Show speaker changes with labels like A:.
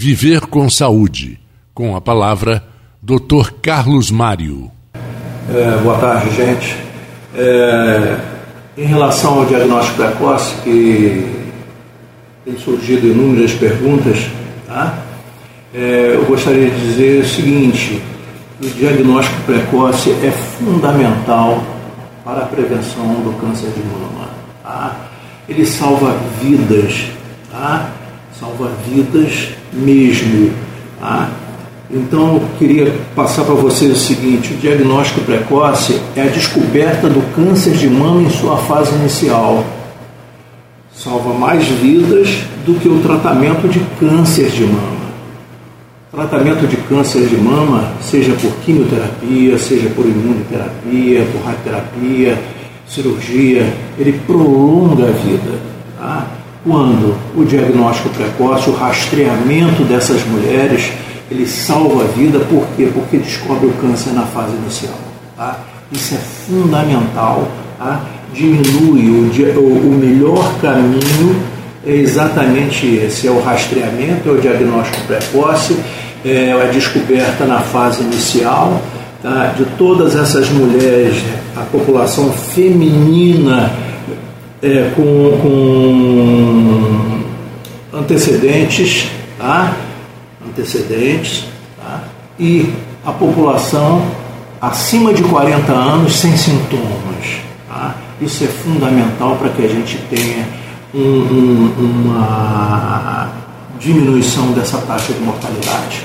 A: Viver com Saúde, com a palavra Dr. Carlos Mário.
B: É, boa tarde, gente. É, em relação ao diagnóstico precoce, que tem surgido inúmeras perguntas, tá? É, eu gostaria de dizer o seguinte: o diagnóstico precoce é fundamental para a prevenção do câncer de mama. Tá? Ele salva vidas, tá? Salva vidas mesmo. Tá? Então, eu queria passar para vocês o seguinte: o diagnóstico precoce é a descoberta do câncer de mama em sua fase inicial. Salva mais vidas do que o tratamento de câncer de mama. Tratamento de câncer de mama, seja por quimioterapia, seja por imunoterapia, por radioterapia, cirurgia, ele prolonga a vida. Tá? Quando o diagnóstico precoce, o rastreamento dessas mulheres, ele salva a vida, por quê? Porque descobre o câncer na fase inicial. Tá? Isso é fundamental, tá? diminui o, o melhor caminho é exatamente esse, é o rastreamento, é o diagnóstico precoce é, a descoberta na fase inicial tá, de todas essas mulheres, a população feminina é, com, com, antecedentes, tá, antecedentes tá, e a população acima de 40 anos sem sintomas. Tá? Isso é fundamental para que a gente tenha um, um, uma diminuição dessa taxa de mortalidade.